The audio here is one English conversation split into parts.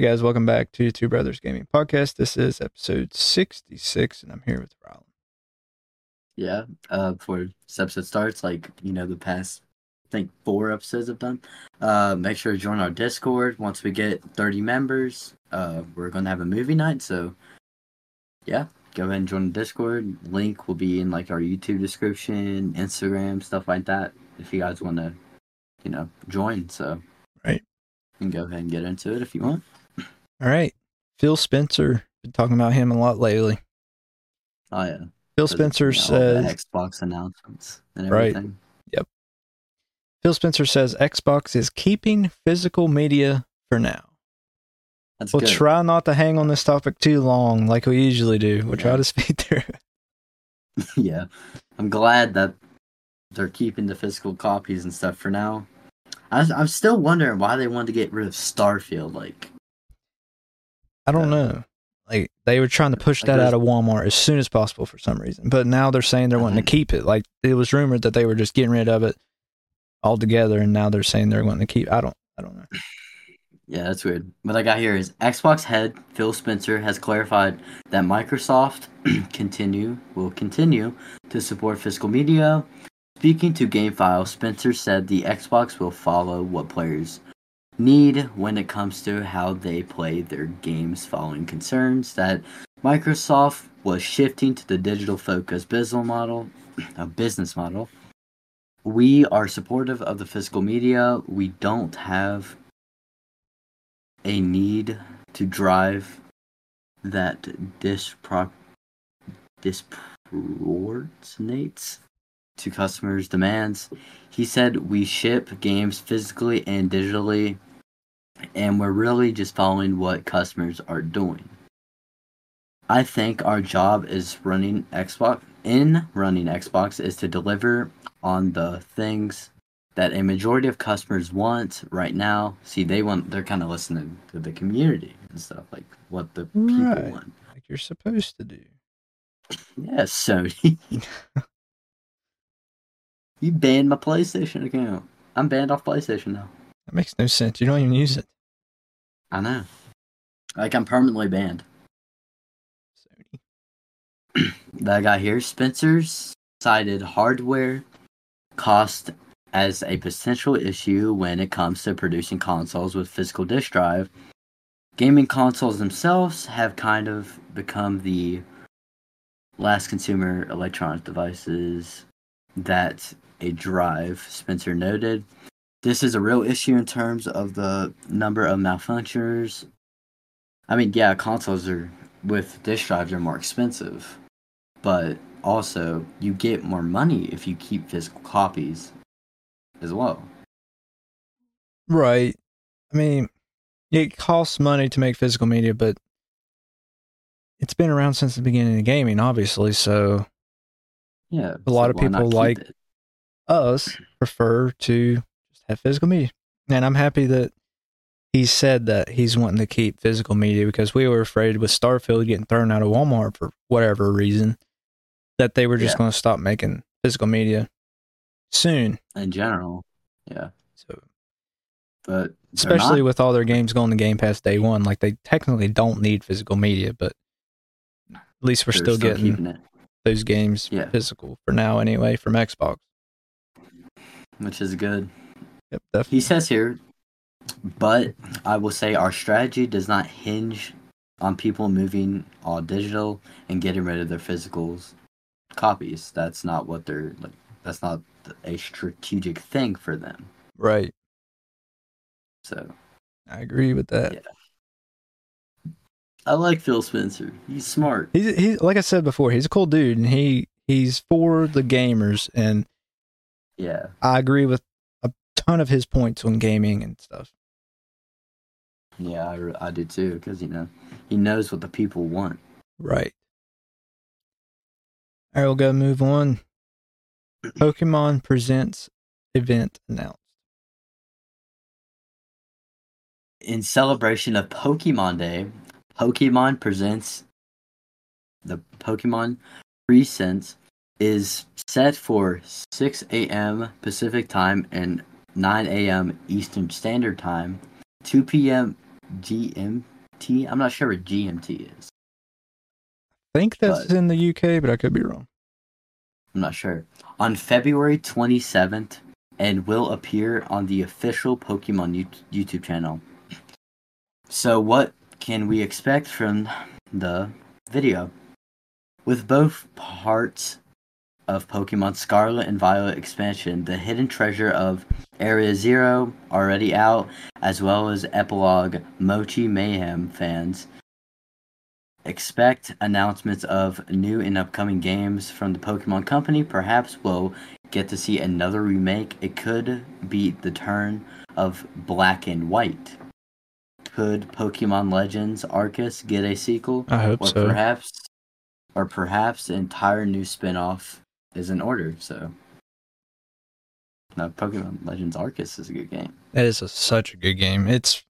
Hey guys, welcome back to Two Brothers Gaming Podcast. This is episode 66, and I'm here with Ryland. Yeah, uh, before this episode starts, like, you know, the past, I think, four episodes I've done, uh, make sure to join our Discord. Once we get 30 members, uh, we're going to have a movie night. So, yeah, go ahead and join the Discord. Link will be in, like, our YouTube description, Instagram, stuff like that, if you guys want to, you know, join. So, Right. you can go ahead and get into it if you want. All right. Phil Spencer, been talking about him a lot lately. Oh, yeah. Phil Spencer you know, says Xbox announcements and Right. everything. Phil Spencer says Xbox is keeping physical media for now. That's We'll good. try not to hang on this topic too long like we usually do. We'll try to speed through. it. yeah, I'm glad that they're keeping the physical copies and stuff for now. I, I'm still wondering why they wanted to get rid of Starfield. Like, I don't Uh, know. Like they were trying to push like that out of Walmart as soon as possible for some reason. But now they're saying they're wanting to Mhm. keep it. Like it was rumored that they were just getting rid of it altogether and now they're saying they're wanting to keep I don't I don't know. yeah, that's weird. What I got here is Xbox head Phil Spencer has clarified that Microsoft continue will continue to support physical media. Speaking to GameFile, Spencer said the Xbox will follow what players need when it comes to how they play their games following concerns that Microsoft was shifting to the digital focused business model, a business model. We are supportive of the physical media. We don't have a need to drive that dispro- disproportionates to customers' demands. He said we ship games physically and digitally, and we're really just following what customers are doing. I think our job is running Xbox in running Xbox is to deliver on the things that a majority of customers want right now. See, they want they're kind of listening to the community and stuff like what the people Right. want. Like you're supposed to do. Yes, Sony. you banned my PlayStation account. I'm banned off PlayStation now. That makes no sense. You don't even use it. I know. Like I'm permanently banned. Sony. that guy here, Spencer's cited hardware cost as a potential issue when it comes to producing consoles with physical disk drive. Gaming consoles themselves have kind of become the last consumer electronic devices that a drive, Spencer noted. This is a real issue in terms of the number of malfunctions. I mean, yeah, consoles are with disk drives are more expensive, but also you get more money if you keep physical copies as well. Right. I mean, it costs money to make physical media, but it's been around since the beginning of gaming, obviously. So Yeah. A lot so of people like- us prefer to have physical media. And I'm happy that he said that he's wanting to keep physical media because we were afraid with Starfield getting thrown out of Walmart for whatever reason that they were just Yeah. going to stop making physical media soon. in general. Yeah. So But especially not. with all their games going to Game Pass day one, like they technically don't need physical media, but at least we're They're still, getting those games Yeah. physical for now anyway from Xbox. which is good. Yep, definitely. He says here, but I will say our strategy does not hinge on people moving all digital and getting rid of their physicals copies. That's not what they're like. That's not a strategic thing for them. Right. So I agree with that. Yeah. I like Phil Spencer. He's smart. He's he like I said before, he's a cool dude and he he's for the gamers and Yeah. I agree with ton of his points on gaming and stuff. Yeah, I, I do too. Because you know, he knows what the people want. Right. All right, we'll go move on. Pokemon Presents event announced. in celebration of Pokemon Day, Pokemon presents the Pokemon Presents is set for 6 a.m. Pacific time and 9 a.m. Eastern Standard Time, 2 p.m. GMT. I'm not sure what GMT is. I think that's But- in the UK, but I could be wrong. I'm not sure. On February 27th, and will appear on the official Pokemon Yout- YouTube channel. So, what can we expect from the video? With both parts of Pokemon Scarlet and Violet expansion, the hidden treasure of Area Zero already out, as well as epilogue Mochi Mayhem fans. Expect announcements of new and upcoming games from the Pokemon Company. Perhaps we'll get to see another remake. It could be the turn of Black and White. Could Pokemon Legends Arceus get a sequel? I hope or so. perhaps or perhaps an entire new spin-off is in order, so no, Pokemon Legends Arceus is a good game. That is a, such a good game. It's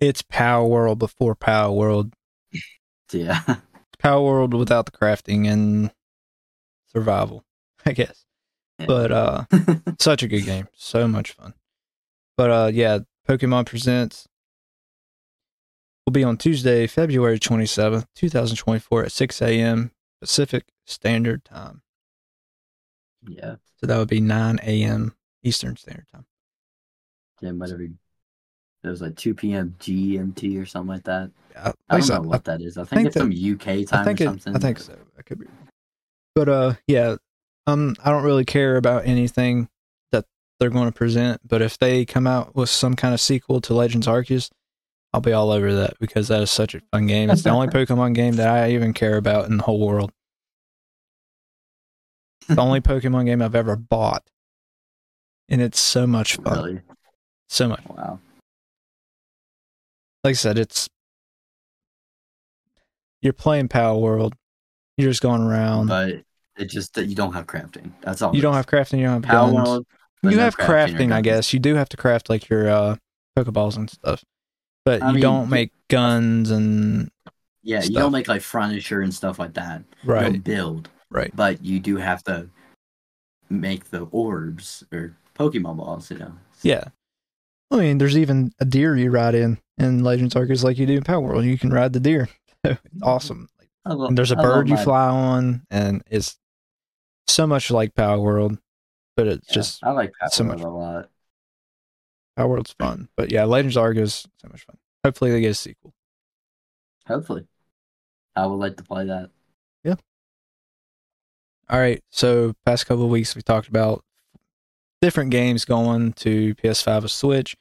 it's Palworld before Palworld. Yeah. Palworld without the crafting and survival, I guess. But uh such a good game. So much fun. But uh yeah, Pokemon Presents will be on Tuesday, February 27th, 2024 at 6 a.m. Pacific Standard Time. Yeah. So that would be 9 a.m. Eastern Standard Time. Yeah, whatever. It was like 2 p.m. GMT or something like that. Yeah, I like don't I know what that is. I think, think it's some UK time I think or it, something. I think so. I could be. wrong. But uh, yeah, um, I don't really care about anything that they're going to present. But if they come out with some kind of sequel to Legends Arceus, I'll be all over that because that is such a fun game. It's the only Pokemon game that I even care about in the whole world. The only Pokemon game I've ever bought, and it's so much fun. Really? So much. Wow. Like I said, it's you're playing Palworld. You're just going around. But it just that you don't have crafting. That's all. you don't have crafting. You don't have Power guns. World. you no have or crafting, I guess. You do have to craft like your uh, Pokeballs and stuff, but I you mean, don't make guns and Yeah, you don't make like furniture and stuff like that. You right, don't build. Right. But you do have to make the orbs or Pokemon balls, you know. Yeah. I mean, there's even a deer you ride in in Legends Arceus like you do in Palworld. You can ride the deer. awesome. Love, And there's a bird you fly on, and it's so much like Palworld, but it's yeah, just I like Power so World much a lot. Palworld's fun. But yeah, Legends Arceus so much fun. Hopefully they get a sequel. Hopefully. I would like to play that. All right. So past couple of weeks we talked about different games going to PS5 or Switch,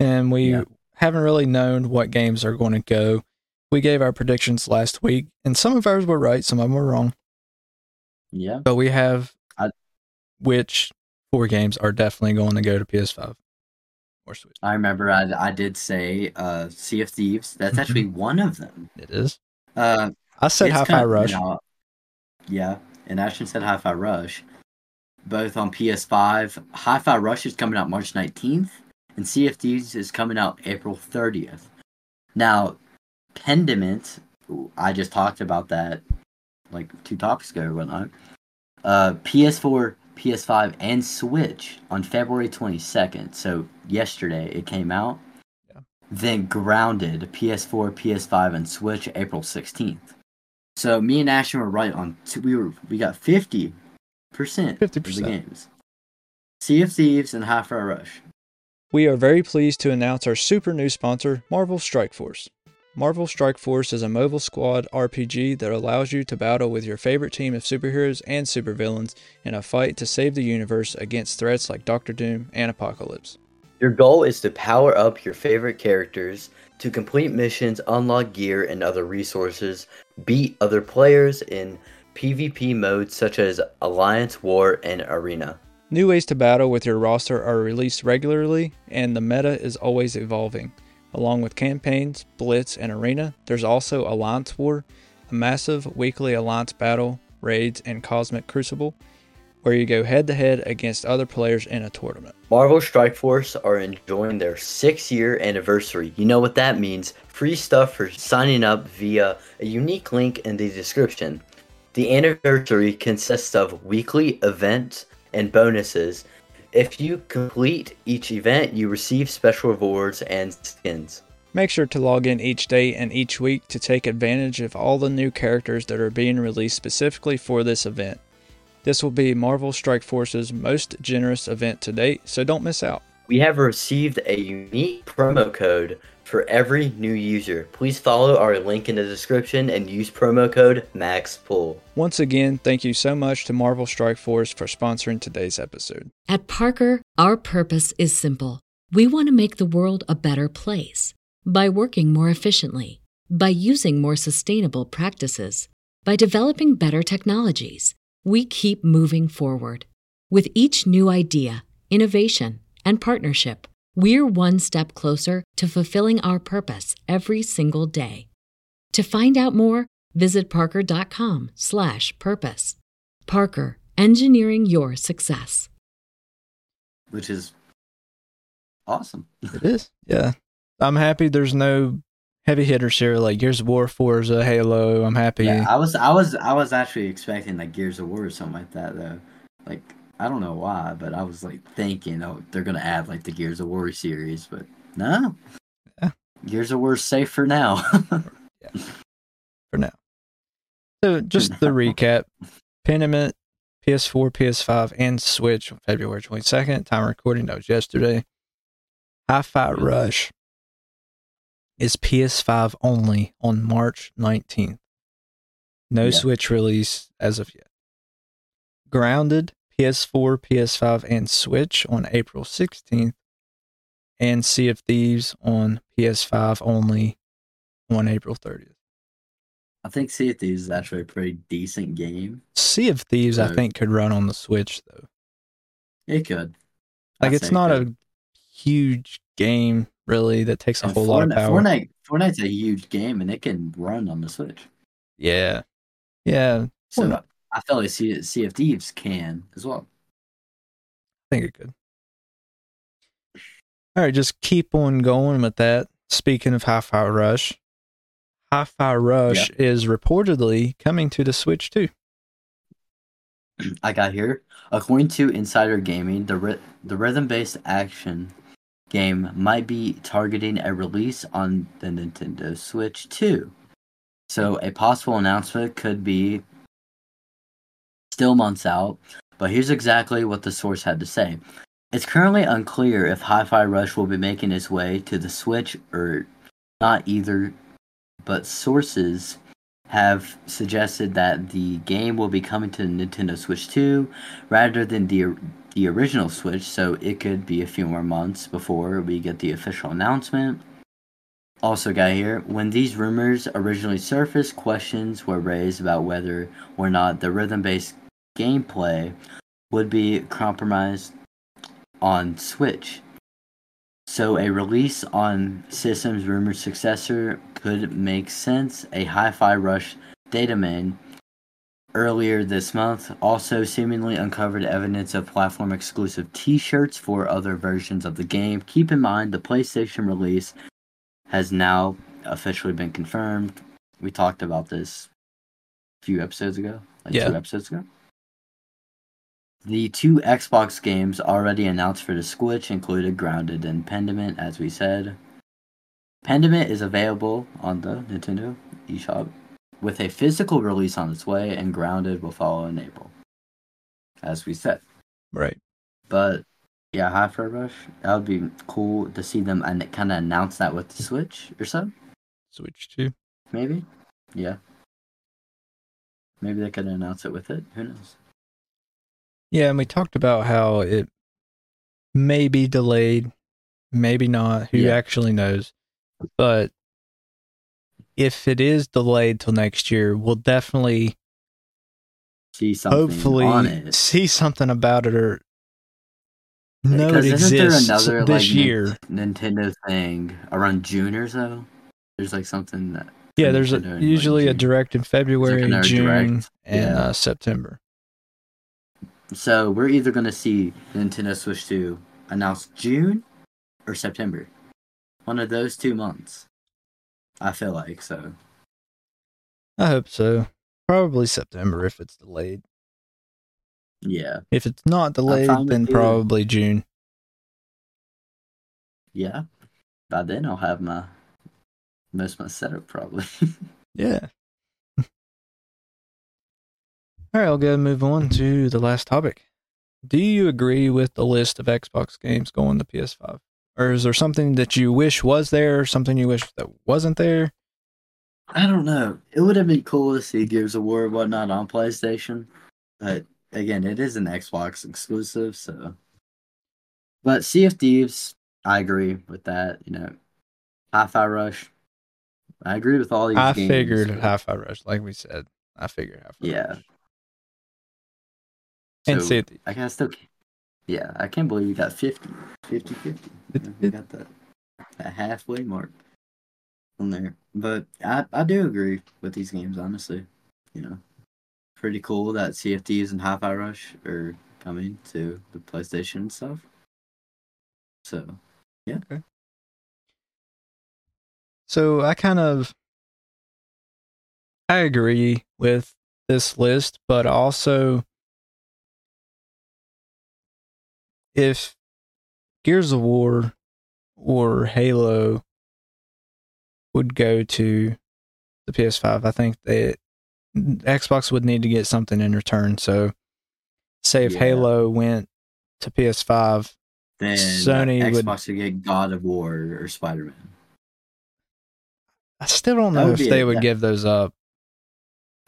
and we Yeah. haven't really known what games are going to go. We gave our predictions last week, and some of ours were right, some of them were wrong. Yeah. But we have I- which four games are definitely going to go to PS5 or Switch. I remember I, I did say uh, Sea of Thieves. That's actually one of them. It is. Uh, I said it's Hi-Fi kind of- Rush. yeah, and Ashton said Hi-Fi Rush. Both on PS5. Hi-Fi Rush is coming out March 19th, and Thieves is coming out April 30th. Now, Pentiment, I just talked about that like two topics ago or whatnot. Uh, PS4, PS5, and Switch on February 22nd. So yesterday it came out. Yeah. Then Grounded, PS4, PS5, and Switch April 16th. So me and Ashton were right on. Two, we were we got 50 percent of the 50%. games. Sea of Thieves and Hi-Fi Rush. We are very pleased to announce our super new sponsor, Marvel Strike Force. Marvel Strike Force is a mobile squad RPG that allows you to battle with your favorite team of superheroes and supervillains in a fight to save the universe against threats like Doctor Doom and Apocalypse. Your goal is to power up your favorite characters, to complete missions, unlock gear and other resources, beat other players in PvP modes such as Alliance, War, and Arena. New ways to battle with your roster are released regularly, and the meta is always evolving. Along with campaigns, Blitz, and Arena, there's also Alliance War, a massive weekly Alliance battle, raids, and Cosmic Crucible, where you go head to head against other players in a tournament. Marvel Strike Force are enjoying their six year anniversary. You know what that means free stuff for signing up via a unique link in the description. The anniversary consists of weekly events and bonuses. If you complete each event, you receive special rewards and skins. Make sure to log in each day and each week to take advantage of all the new characters that are being released specifically for this event. This will be Marvel Strike Force's most generous event to date, so don't miss out. We have received a unique promo code for every new user. Please follow our link in the description and use promo code MAXPOOL. Once again, thank you so much to Marvel Strike Force for sponsoring today's episode. At Parker, our purpose is simple. We want to make the world a better place by working more efficiently, by using more sustainable practices, by developing better technologies. We keep moving forward. With each new idea, innovation, and partnership, we're one step closer to fulfilling our purpose every single day. To find out more, visit parker.com/purpose. Parker, engineering your success. which is awesome. It is. Yeah. I'm happy there's no heavy hitters here like Gears of War, Forza, Halo. I'm happy. Yeah, I was, I was, I was actually expecting like Gears of War or something like that though. Like I don't know why, but I was like thinking, oh, they're gonna add like the Gears of War series, but no. Yeah. Gears of War's safe for now. yeah. for now. So just the recap. Pentiment, PS4, PS5, and Switch on February 22nd. Time recording, that was yesterday. Hi-Fi mm-hmm. Rush is PS5 only on March 19th. No Yeah. Switch release as of yet. Grounded, PS4, PS5, and Switch on April 16th. And Sea of Thieves on PS5 only on April 30th. I think Sea of Thieves is actually a pretty decent game. Sea of Thieves, I think, could run on the Switch though. It could. Like, I'd it's not a huge game really that takes a And whole lot of Fortnite- power. Fortnite, Fortnite's a huge game, and it can run on the Switch. Yeah, yeah, So Fortnite. I feel like of Thieves can as well. I think it could. All right, just keep on going with that. Speaking of Hi-Fi Rush, Hi-Fi Rush is reportedly coming to the Switch too. I got here. According to Insider Gaming, the ry- the rhythm-based action game might be targeting a release on the Nintendo Switch too. So a possible announcement could be still months out, but here's exactly what the source had to say. It's currently unclear if Hi-Fi Rush will be making its way to the Switch or not either, but sources have suggested that the game will be coming to Nintendo Switch 2 rather than the the original Switch, so it could be a few more months before we get the official announcement. Also, got here, when these rumors originally surfaced, questions were raised about whether or not the rhythm based gameplay would be compromised on Switch. So a release on system's rumored successor could make sense. A Hi-Fi Rush datamine earlier this month also seemingly uncovered evidence of platform exclusive t-shirts for other versions of the game. Keep in mind the PlayStation release has now officially been confirmed. We talked about this a few episodes ago, like Yeah. two episodes ago. The two Xbox games already announced for the Switch included Grounded and Pentiment, as we said. Pentiment is available on the Nintendo eShop with a physical release on its way, and Grounded will follow in April, as we said. Right. But yeah, Hi-Fi Rush, that would be cool to see them and kind of announce that with the Switch or so, Switch 2. maybe. Yeah. Maybe they could announce it with it. Who knows? Yeah, and we talked about how it may be delayed, maybe not. Who Yeah. actually knows? But if it is delayed till next year, we'll definitely, See something on hopefully, it. see something about it or know it Because isn't there exists another this like year. Nintendo thing around June or so? There's like something that Yeah, there's a, in, like, usually a direct in February, another June, direct, and yeah. uh, September. So we're either gonna see Nintendo Switch 2 announced June or September. One of those two months. I feel like so. I hope so. Probably September if it's delayed. Yeah. If it's not delayed, then probably June. Yeah. By then I'll have my most of my setup probably. Yeah. All right, I'll go move on to the last topic. Do you agree with the list of Xbox games going to PS5? Or is there something that you wish was there, something you wish that wasn't there? I don't know. It would have been cool to see Gears of War and whatnot on PlayStation. But again, it is an Xbox exclusive, so but Sea of Thieves, I agree with that. You know, Hi-Fi Rush. I agree with all these. I games, figured Hi-Fi Rush, like we said. I figured Hi-Fi Yeah. Rush. And So, Sea of Thieves. I can still. Yeah, I can't believe you got 50, 50, 50. You got that, that halfway mark on there. But I, I do agree with these games, honestly. You know, pretty cool that CFTs and Hi-Fi Rush are coming to the PlayStation and stuff. So, yeah. So I kind of I agree with this list, but also if Gears of War or Halo would go to the PS5, I think that Xbox would need to get something in return. So say if Yeah. Halo went to PS5, then Sony Xbox would- would get God of War or Spider-Man. I still don't know if they a- would that- give those up.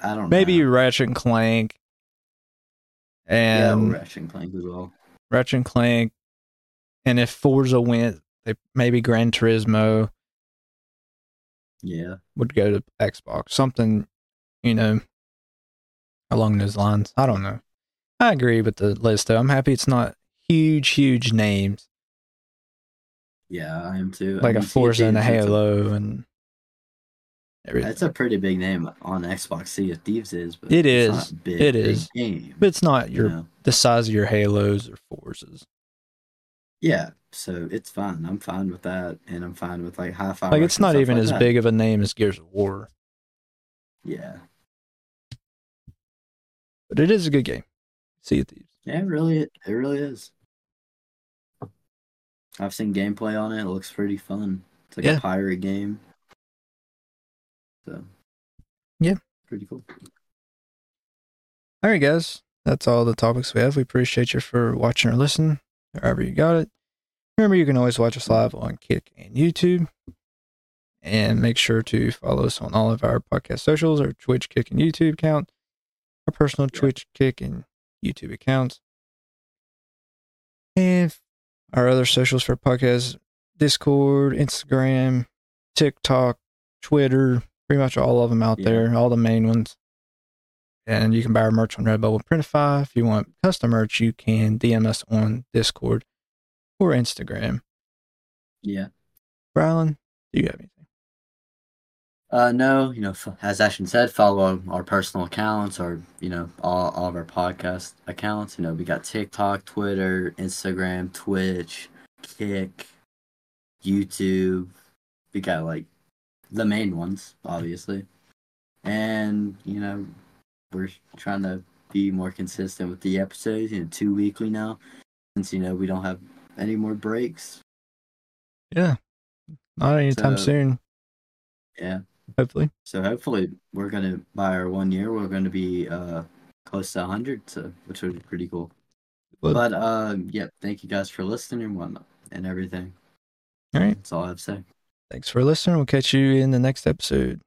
I don't Maybe know. Ratchet and Clank Yeah, and Ratchet and Clank as well. Ratchet and Clank, and if Forza went, they maybe Gran Turismo Yeah. would go to Xbox. Something, you know, along those lines. I don't know. I agree with the list though. I'm happy it's not huge, huge names Yeah, I am too. I like a Forza and a Halo and. That's a pretty big name on Xbox. Sea of Thieves is, but It is. big, It is. game. but it's not you your know? the size of your Halos or Forzas. Yeah, so it's fine. I'm fine with that, and I'm fine with like high five. Like it's not even as big of a name as Gears of War, Yeah, but it is a good game. Sea of Thieves. yeah, it really, it really is. I've seen gameplay on it. It looks pretty fun. It's like Yeah. a pirate game. So. Yeah. Pretty cool. All right, guys. That's all the topics we have. We appreciate you for watching or listening, wherever you got it. Remember, you can always watch us live on Kick and YouTube. And make sure to follow us on all of our podcast socials, our Twitch, Kick, and YouTube account, our personal. Twitch, Kick, and YouTube accounts. And our other socials for podcasts Discord, Instagram, TikTok, Twitter, pretty much all of them out Yeah. there, all the main ones. And you can buy our merch on Redbubble Printify. If you want custom merch, you can DM us on Discord or Instagram. Yeah. Ryland, do you have anything? Uh, no, you know, as Ashton said, follow our personal accounts or, you know, all, all of our podcast accounts. You know, we got TikTok, Twitter, Instagram, Twitch, Kick, YouTube. We got like the main ones, obviously. And, you know, we're trying to be more consistent with the episodes, you know, two weekly now, since, you know, we don't have any more breaks. Yeah. Not anytime So- soon, Yeah. hopefully. So hopefully we're gonna by our one year we're gonna be uh close to hundred, so which would be pretty cool. Well- but uh yeah, thank you guys for listening and whatnot and everything. All right. That's all I have to say. Thanks for listening. We'll catch you in the next episode.